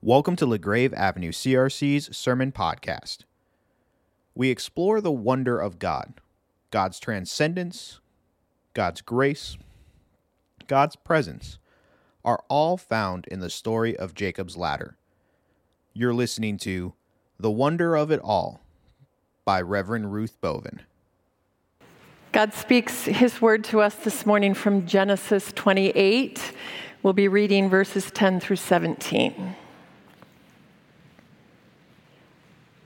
Welcome to LaGrave Avenue CRC's Sermon Podcast. We explore the wonder of God, God's transcendence, God's grace, God's presence are all found in the story of Jacob's ladder. You're listening to The Wonder of It All by Reverend Ruth Boven. God speaks his word to us this morning from Genesis 28. We'll be reading verses 10 through 17.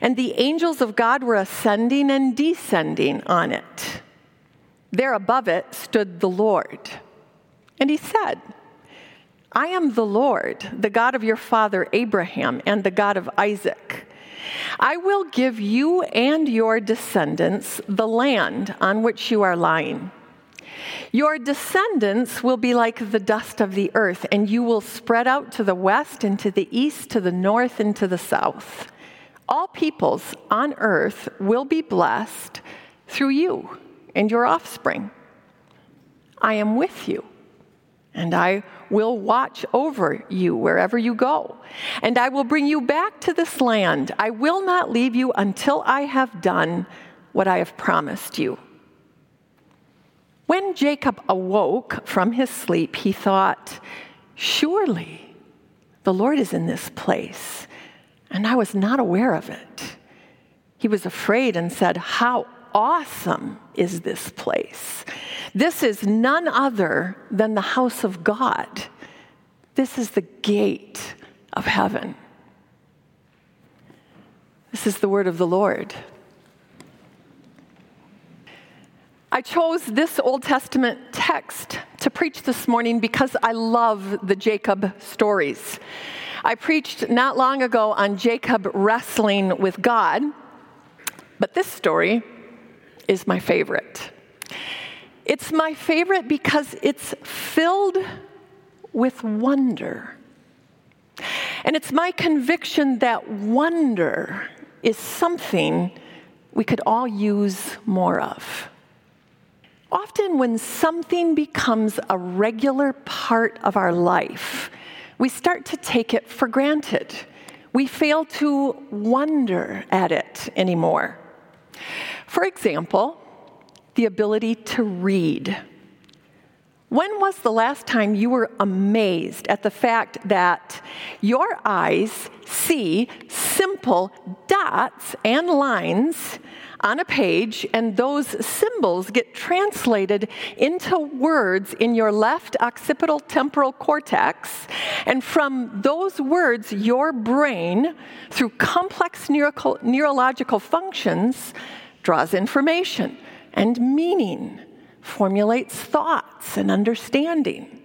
and the angels of God were ascending and descending on it. There above it stood the Lord. And he said, I am the Lord, the God of your father Abraham and the God of Isaac. I will give you and your descendants the land on which you are lying. Your descendants will be like the dust of the earth, and you will spread out to the west and to the east, to the north and to the south. All peoples on earth will be blessed through you and your offspring. I am with you, and I will watch over you wherever you go, and I will bring you back to this land. I will not leave you until I have done what I have promised you. When Jacob awoke from his sleep, he thought, Surely the Lord is in this place and I was not aware of it. He was afraid and said, How awesome is this place? This is none other than the house of God. This is the gate of heaven. This is the word of the Lord. I chose this Old Testament text to preach this morning because I love the Jacob stories. I preached not long ago on Jacob wrestling with God, but this story is my favorite. It's my favorite because it's filled with wonder. And it's my conviction that wonder is something we could all use more of. Often, when something becomes a regular part of our life, we start to take it for granted. We fail to wonder at it anymore. For example, the ability to read. When was the last time you were amazed at the fact that your eyes see simple dots and lines on a page, and those symbols get translated into words in your left occipital temporal cortex. And from those words, your brain, through complex neuro- neurological functions, draws information and meaning, formulates thoughts and understanding.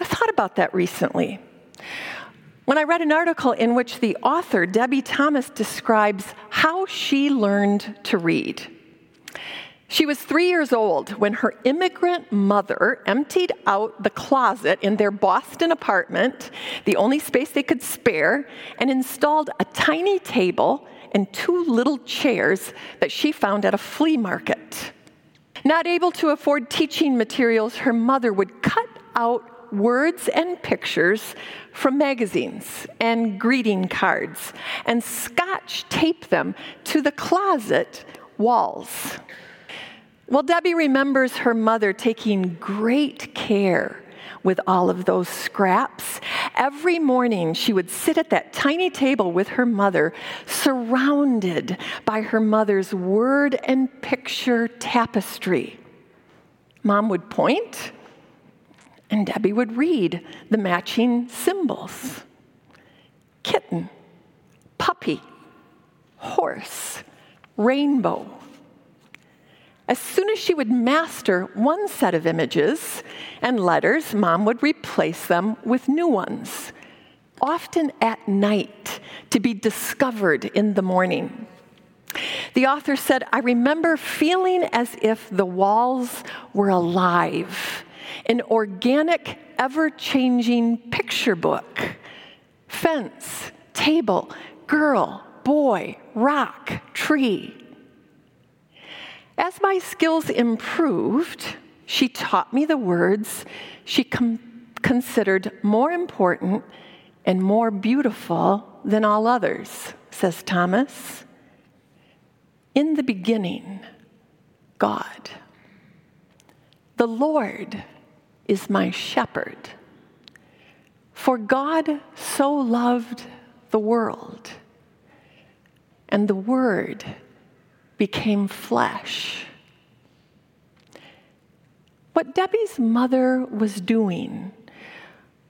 I thought about that recently. When I read an article in which the author, Debbie Thomas, describes how she learned to read. She was three years old when her immigrant mother emptied out the closet in their Boston apartment, the only space they could spare, and installed a tiny table and two little chairs that she found at a flea market. Not able to afford teaching materials, her mother would cut out words and pictures from magazines and greeting cards and scotch tape them to the closet walls. Well, Debbie remembers her mother taking great care with all of those scraps. Every morning, she would sit at that tiny table with her mother, surrounded by her mother's word and picture tapestry. Mom would point and Debbie would read the matching symbols kitten, puppy, horse, rainbow. As soon as she would master one set of images and letters, mom would replace them with new ones. often at night, to be discovered in the morning. The author said, I remember feeling as if the walls were alive, an organic, ever changing picture book. Fence, table, girl, boy, rock, tree. As my skills improved, she taught me the words she com- considered more important and more beautiful than all others, says Thomas. In the beginning, God. The Lord is my shepherd. For God so loved the world, and the Word became flesh. What Debbie's mother was doing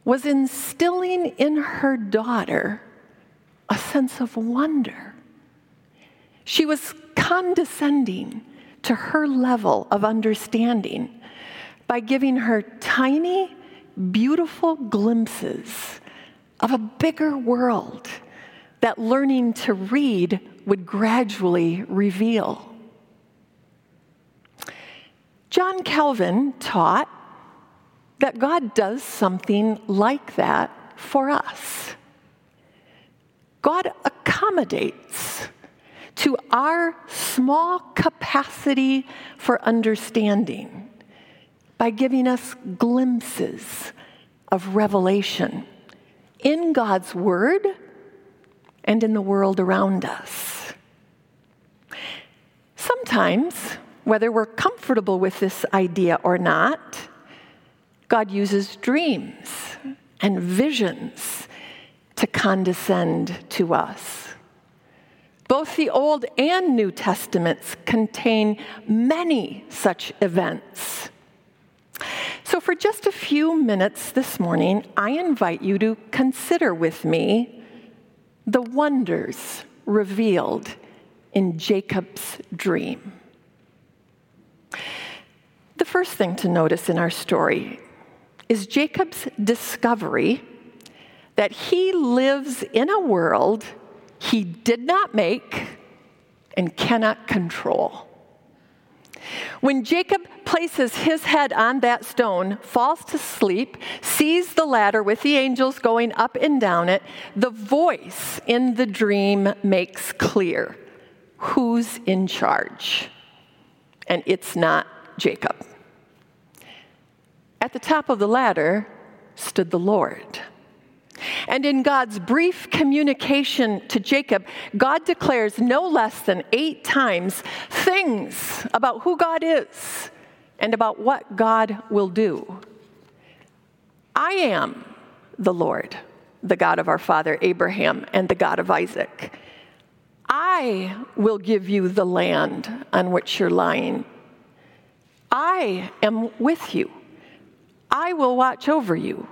was instilling in her daughter a sense of wonder. She was condescending to her level of understanding by giving her tiny, beautiful glimpses of a bigger world that learning to read would gradually reveal. John Calvin taught that God does something like that for us. God accommodates to our small capacity for understanding by giving us glimpses of revelation in God's Word and in the world around us. Sometimes whether we're comfortable with this idea or not, God uses dreams and visions to condescend to us. Both the Old and New Testaments contain many such events. So, for just a few minutes this morning, I invite you to consider with me the wonders revealed in Jacob's dream. The first thing to notice in our story is Jacob's discovery that he lives in a world he did not make and cannot control. When Jacob places his head on that stone, falls to sleep, sees the ladder with the angels going up and down it, the voice in the dream makes clear who's in charge. And it's not Jacob. At the top of the ladder stood the Lord. And in God's brief communication to Jacob, God declares no less than eight times things about who God is and about what God will do. I am the Lord, the God of our father Abraham and the God of Isaac. I will give you the land on which you're lying. I am with you. I will watch over you.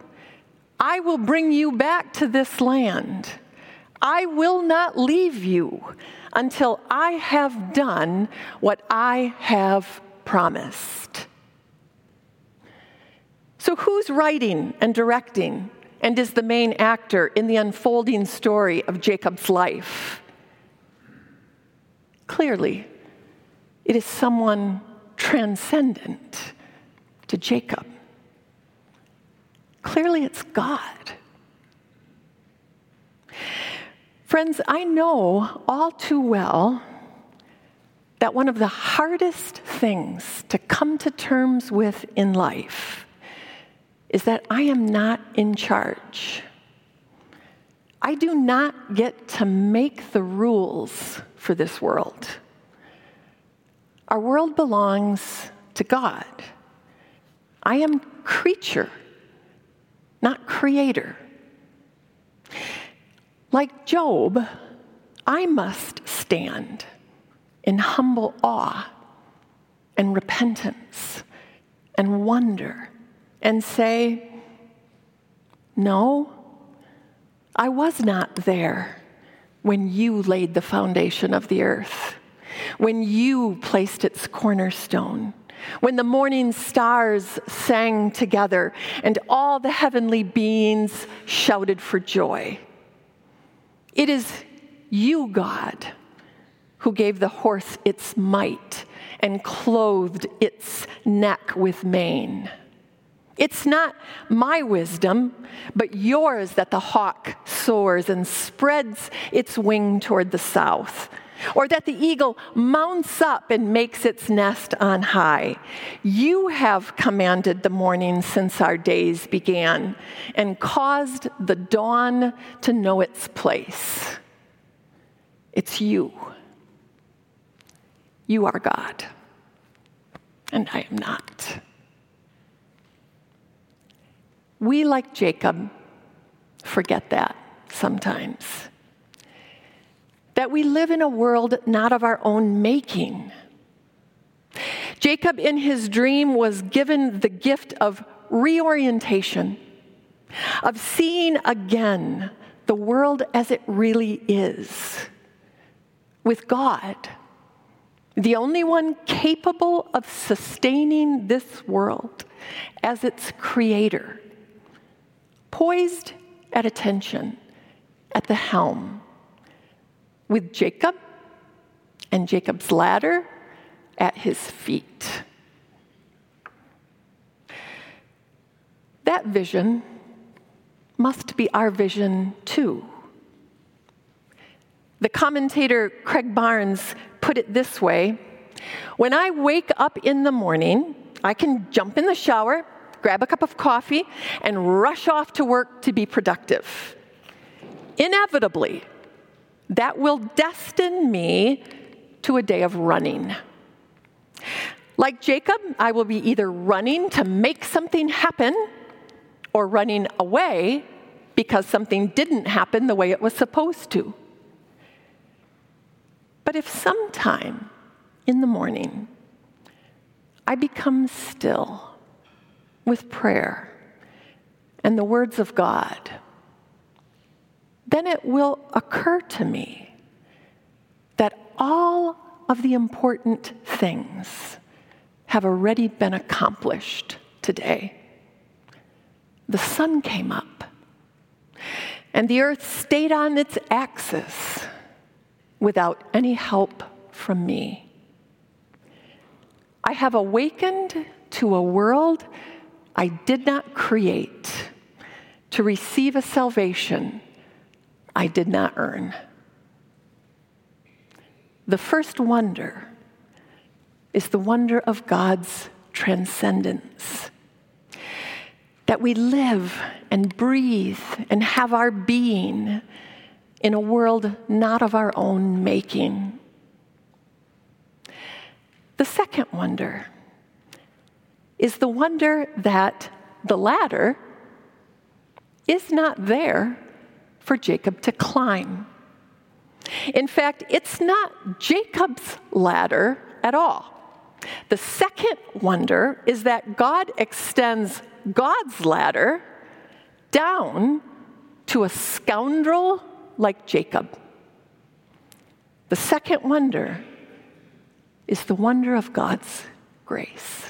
I will bring you back to this land. I will not leave you until I have done what I have promised. So, who's writing and directing and is the main actor in the unfolding story of Jacob's life? Clearly, it is someone transcendent to Jacob. Clearly, it's God. Friends, I know all too well that one of the hardest things to come to terms with in life is that I am not in charge. I do not get to make the rules for this world. Our world belongs to God. I am creature not creator. Like Job, I must stand in humble awe and repentance and wonder and say, No, I was not there when you laid the foundation of the earth, when you placed its cornerstone, when the morning stars sang together and all the heavenly beings shouted for joy. It is you, God, who gave the horse its might and clothed its neck with mane. It's not my wisdom, but yours that the hawk soars and spreads its wing toward the south, or that the eagle mounts up and makes its nest on high. You have commanded the morning since our days began and caused the dawn to know its place. It's you. You are God, and I am not. We, like Jacob, forget that sometimes. That we live in a world not of our own making. Jacob, in his dream, was given the gift of reorientation, of seeing again the world as it really is, with God, the only one capable of sustaining this world as its creator poised at attention at the helm, with Jacob and Jacob's ladder at his feet. That vision must be our vision too. The commentator Craig Barnes put it this way When I wake up in the morning, I can jump in the shower grab a cup of coffee, and rush off to work to be productive. Inevitably, that will destine me to a day of running. Like Jacob, I will be either running to make something happen or running away because something didn't happen the way it was supposed to. But if sometime in the morning I become still, with prayer and the words of God, then it will occur to me that all of the important things have already been accomplished today. The sun came up, and the earth stayed on its axis without any help from me. I have awakened to a world I did not create to receive a salvation I did not earn. The first wonder is the wonder of God's transcendence. That we live and breathe and have our being in a world not of our own making. The second wonder is the wonder that the ladder is not there for Jacob to climb. In fact, it's not Jacob's ladder at all. The second wonder is that God extends God's ladder down to a scoundrel like Jacob. The second wonder is the wonder of God's grace.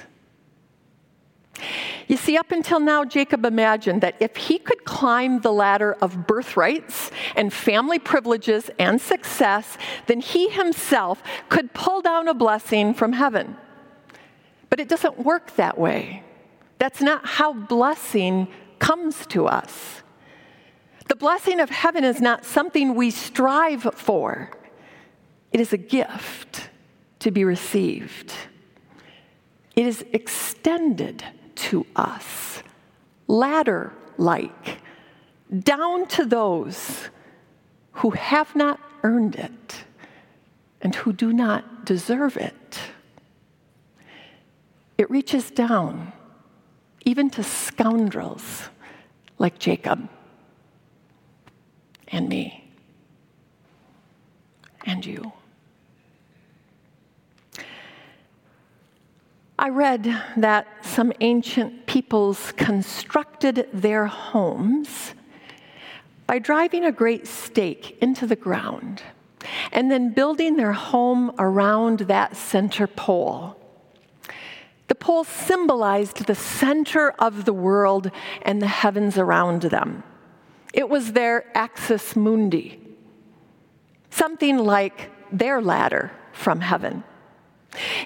You see, up until now, Jacob imagined that if he could climb the ladder of birthrights and family privileges and success, then he himself could pull down a blessing from heaven. But it doesn't work that way. That's not how blessing comes to us. The blessing of heaven is not something we strive for, it is a gift to be received. It is extended to us, ladder like, down to those who have not earned it and who do not deserve it. It reaches down even to scoundrels like Jacob and me and you. I read that some ancient peoples constructed their homes by driving a great stake into the ground and then building their home around that center pole. The pole symbolized the center of the world and the heavens around them. It was their axis mundi, something like their ladder from heaven.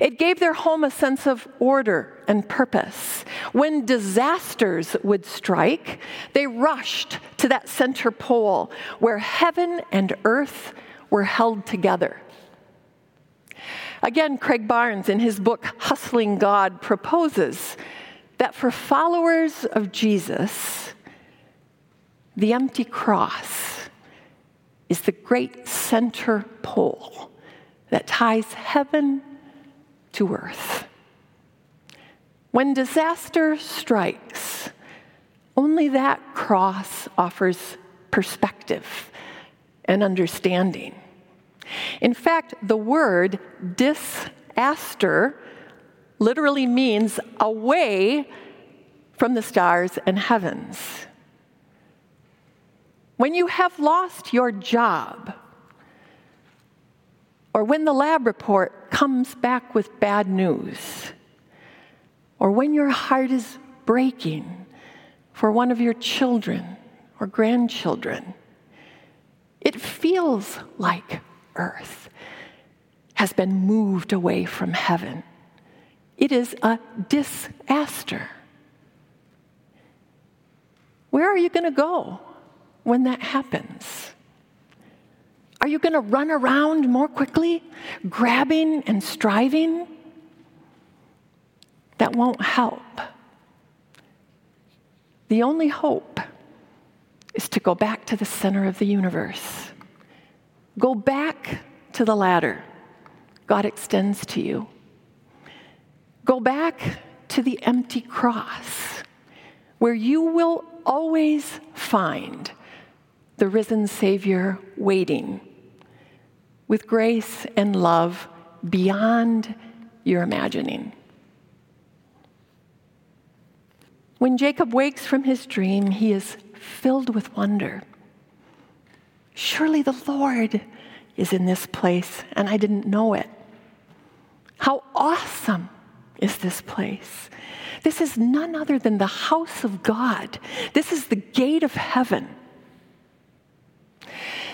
It gave their home a sense of order and purpose. When disasters would strike, they rushed to that center pole where heaven and earth were held together. Again, Craig Barnes, in his book Hustling God, proposes that for followers of Jesus, the empty cross is the great center pole that ties heaven to earth. When disaster strikes, only that cross offers perspective and understanding. In fact, the word disaster literally means away from the stars and heavens. When you have lost your job, or when the lab report comes back with bad news, or when your heart is breaking for one of your children or grandchildren, it feels like earth has been moved away from heaven. It is a disaster. Where are you going to go when that happens? Are you going to run around more quickly, grabbing and striving? That won't help. The only hope is to go back to the center of the universe. Go back to the ladder God extends to you. Go back to the empty cross where you will always find the risen Savior waiting with grace and love beyond your imagining. When Jacob wakes from his dream, he is filled with wonder. Surely the Lord is in this place, and I didn't know it. How awesome is this place? This is none other than the house of God. This is the gate of heaven.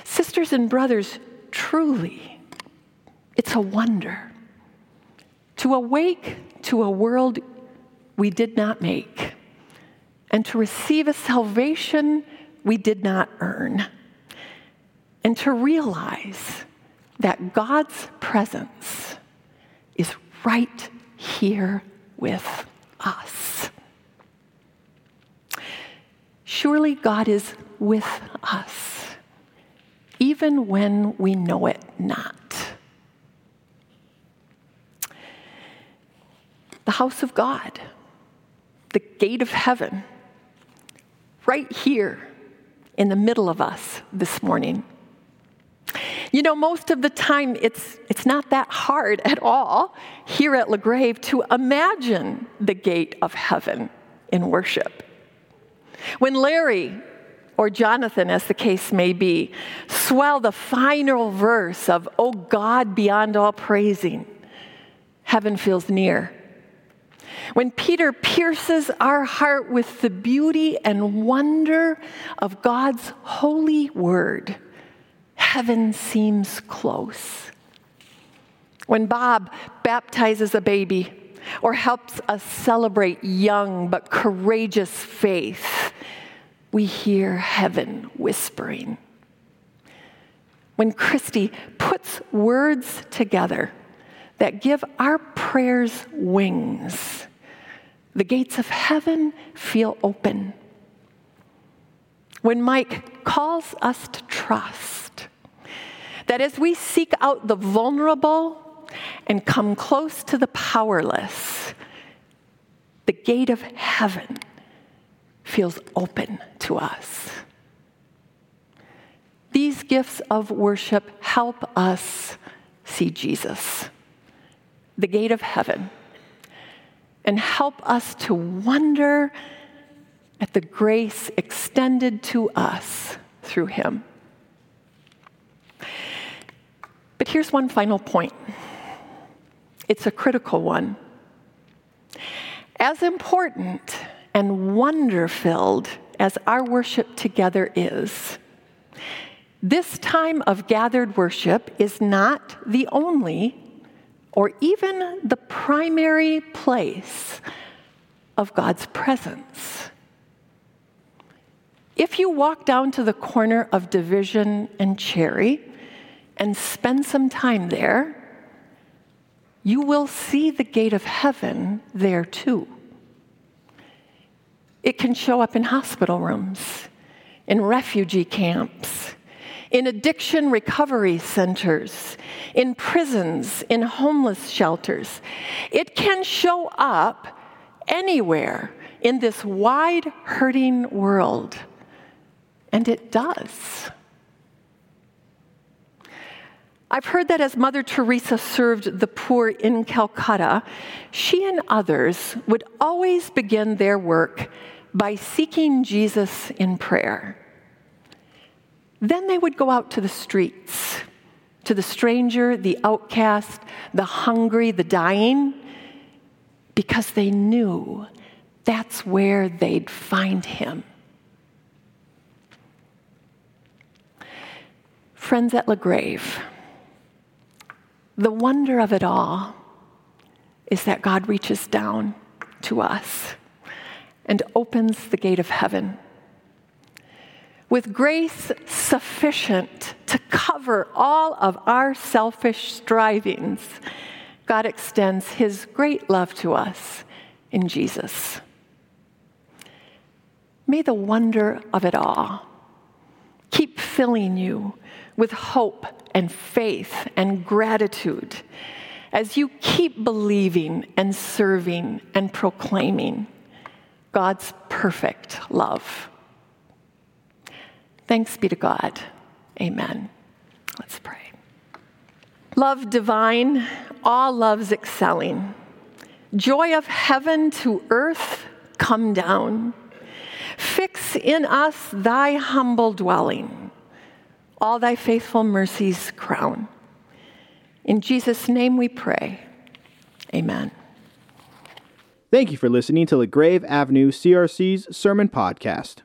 Sisters and brothers, truly, it's a wonder to awake to a world we did not make and to receive a salvation we did not earn and to realize that God's presence is right here with us. Surely God is with us, even when we know it not. The house of God, the gate of heaven, right here in the middle of us this morning. You know, most of the time, it's, it's not that hard at all here at LaGrave to imagine the gate of heaven in worship. When Larry or Jonathan, as the case may be, swell the final verse of, Oh God, beyond all praising, heaven feels near. When Peter pierces our heart with the beauty and wonder of God's holy word, heaven seems close. When Bob baptizes a baby or helps us celebrate young but courageous faith, we hear heaven whispering. When Christy puts words together that give our prayers wings, the gates of heaven feel open. When Mike calls us to trust, that as we seek out the vulnerable and come close to the powerless, the gate of heaven feels open to us. These gifts of worship help us see Jesus, the gate of heaven, and help us to wonder at the grace extended to us through him. But here's one final point it's a critical one. As important and wonder filled as our worship together is, this time of gathered worship is not the only or even the primary place of God's presence. If you walk down to the corner of Division and Cherry and spend some time there, you will see the gate of heaven there too. It can show up in hospital rooms, in refugee camps, in addiction recovery centers, in prisons, in homeless shelters. It can show up anywhere in this wide hurting world. And it does. I've heard that as Mother Teresa served the poor in Calcutta, she and others would always begin their work by seeking Jesus in prayer. Then they would go out to the streets, to the stranger, the outcast, the hungry, the dying, because they knew that's where they'd find him. Friends at LaGrave, the wonder of it all is that God reaches down to us and opens the gate of heaven with grace sufficient to cover all of our selfish strivings, God extends his great love to us in Jesus. May the wonder of it all keep filling you with hope and faith and gratitude as you keep believing and serving and proclaiming God's perfect love. Thanks be to God. Amen. Let's pray. Love divine, all loves excelling. Joy of heaven to earth, come down. Fix in us thy humble dwelling, all thy faithful mercies crown. In Jesus' name we pray. Amen. Thank you for listening to LaGrave Avenue CRC's Sermon Podcast.